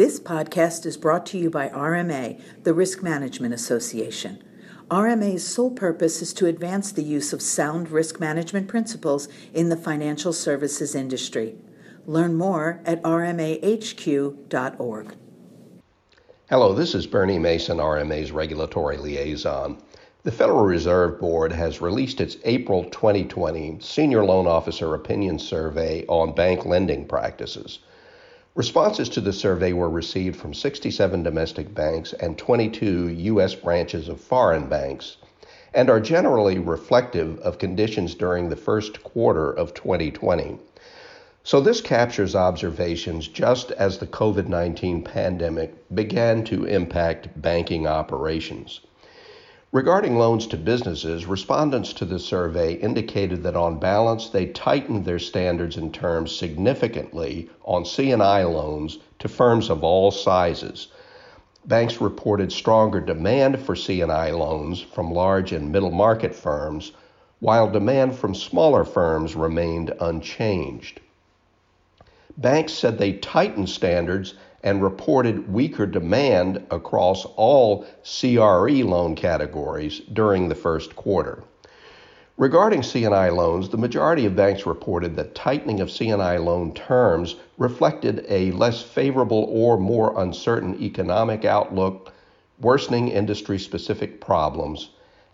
This podcast is brought to you by RMA, the Risk Management Association. RMA's sole purpose is to advance the use of sound risk management principles in the financial services industry. Learn more at rmahq.org. Hello, this is Bernie Mason, RMA's regulatory liaison. The Federal Reserve Board has released its April 2020 Senior Loan Officer Opinion Survey on bank lending practices. Responses to the survey were received from 67 domestic banks and 22 U.S. branches of foreign banks and are generally reflective of conditions during the first quarter of 2020. So, this captures observations just as the COVID 19 pandemic began to impact banking operations. Regarding loans to businesses, respondents to the survey indicated that on balance they tightened their standards and terms significantly on C&I loans to firms of all sizes. Banks reported stronger demand for C&I loans from large and middle market firms, while demand from smaller firms remained unchanged. Banks said they tightened standards and reported weaker demand across all CRE loan categories during the first quarter. Regarding C&I loans, the majority of banks reported that tightening of C&I loan terms reflected a less favorable or more uncertain economic outlook, worsening industry specific problems,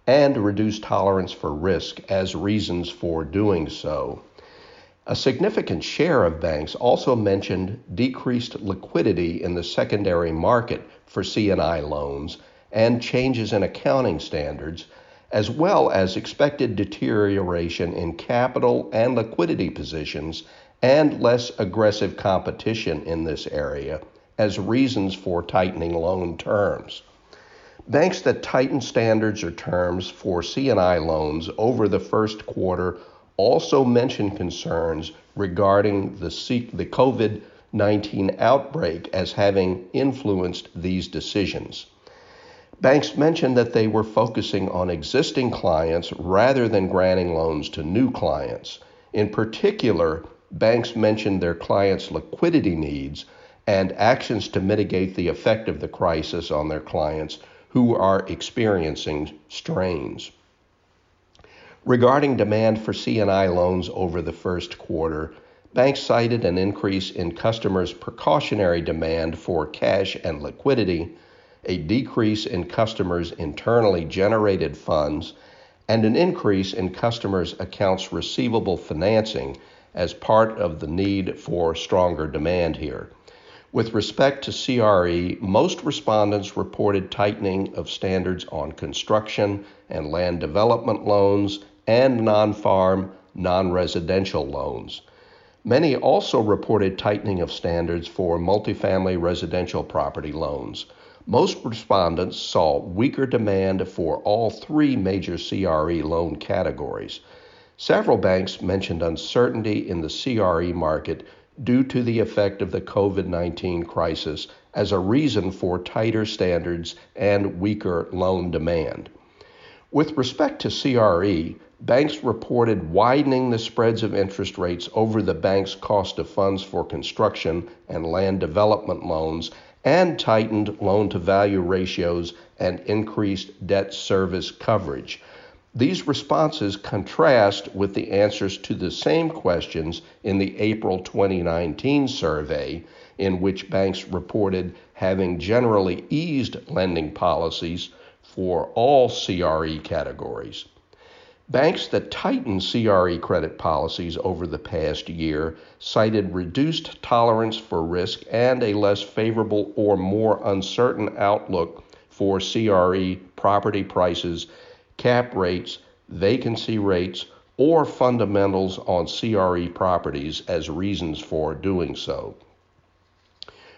and reduced tolerance for risk as reasons for doing so. A significant share of banks also mentioned decreased liquidity in the secondary market for C&I loans and changes in accounting standards, as well as expected deterioration in capital and liquidity positions and less aggressive competition in this area as reasons for tightening loan terms. Banks that tighten standards or terms for C&I loans over the first quarter also mentioned concerns regarding the, the COVID 19 outbreak as having influenced these decisions. Banks mentioned that they were focusing on existing clients rather than granting loans to new clients. In particular, banks mentioned their clients' liquidity needs and actions to mitigate the effect of the crisis on their clients who are experiencing strains. Regarding demand for C&I loans over the first quarter, banks cited an increase in customers' precautionary demand for cash and liquidity, a decrease in customers' internally generated funds, and an increase in customers' accounts receivable financing as part of the need for stronger demand here. With respect to CRE, most respondents reported tightening of standards on construction and land development loans and non farm, non residential loans. Many also reported tightening of standards for multifamily residential property loans. Most respondents saw weaker demand for all three major CRE loan categories. Several banks mentioned uncertainty in the CRE market due to the effect of the COVID 19 crisis as a reason for tighter standards and weaker loan demand. With respect to CRE, banks reported widening the spreads of interest rates over the bank's cost of funds for construction and land development loans and tightened loan to value ratios and increased debt service coverage. These responses contrast with the answers to the same questions in the April 2019 survey, in which banks reported having generally eased lending policies for all CRE categories. Banks that tightened CRE credit policies over the past year cited reduced tolerance for risk and a less favorable or more uncertain outlook for CRE property prices, cap rates, vacancy rates, or fundamentals on CRE properties as reasons for doing so.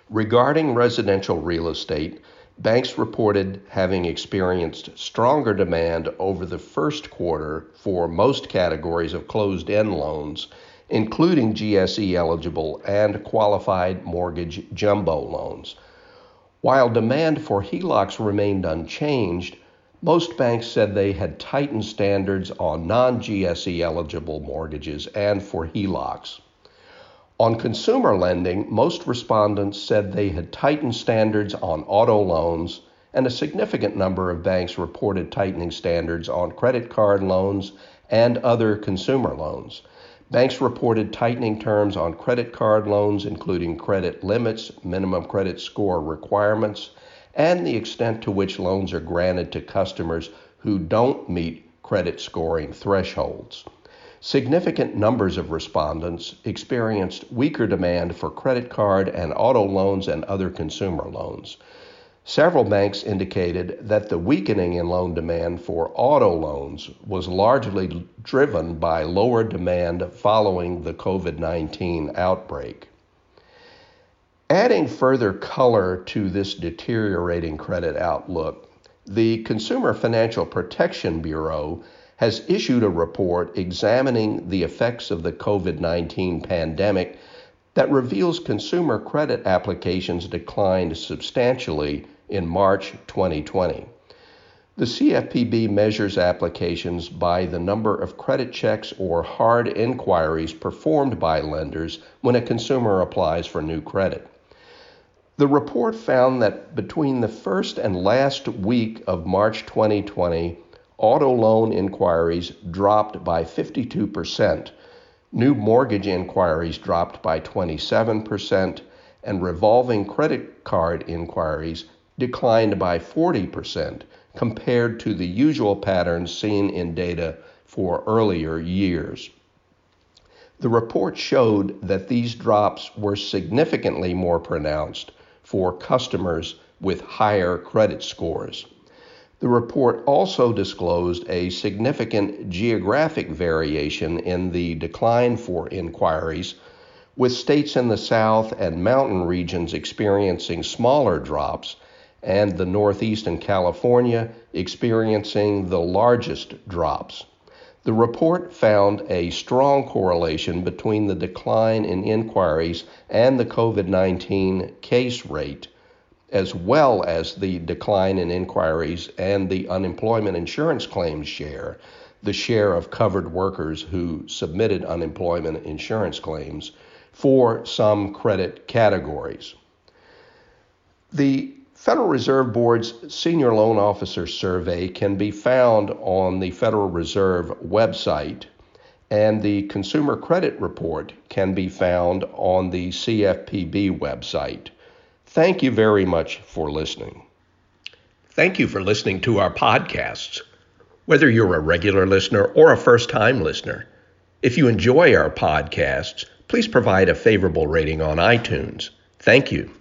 Regarding residential real estate, Banks reported having experienced stronger demand over the first quarter for most categories of closed end loans, including GSE eligible and qualified mortgage jumbo loans. While demand for HELOCs remained unchanged, most banks said they had tightened standards on non GSE eligible mortgages and for HELOCs. On consumer lending, most respondents said they had tightened standards on auto loans, and a significant number of banks reported tightening standards on credit card loans and other consumer loans. Banks reported tightening terms on credit card loans, including credit limits, minimum credit score requirements, and the extent to which loans are granted to customers who don't meet credit scoring thresholds. Significant numbers of respondents experienced weaker demand for credit card and auto loans and other consumer loans. Several banks indicated that the weakening in loan demand for auto loans was largely driven by lower demand following the COVID 19 outbreak. Adding further color to this deteriorating credit outlook, the Consumer Financial Protection Bureau has issued a report examining the effects of the COVID 19 pandemic that reveals consumer credit applications declined substantially in March 2020. The CFPB measures applications by the number of credit checks or hard inquiries performed by lenders when a consumer applies for new credit. The report found that between the first and last week of March 2020, auto loan inquiries dropped by 52%, new mortgage inquiries dropped by 27%, and revolving credit card inquiries declined by 40% compared to the usual patterns seen in data for earlier years. The report showed that these drops were significantly more pronounced for customers with higher credit scores. The report also disclosed a significant geographic variation in the decline for inquiries, with states in the South and mountain regions experiencing smaller drops and the Northeast and California experiencing the largest drops. The report found a strong correlation between the decline in inquiries and the COVID 19 case rate, as well as the decline in inquiries and the unemployment insurance claims share, the share of covered workers who submitted unemployment insurance claims for some credit categories. The Federal Reserve Board's Senior Loan Officer Survey can be found on the Federal Reserve website, and the Consumer Credit Report can be found on the CFPB website. Thank you very much for listening. Thank you for listening to our podcasts. Whether you're a regular listener or a first time listener, if you enjoy our podcasts, please provide a favorable rating on iTunes. Thank you.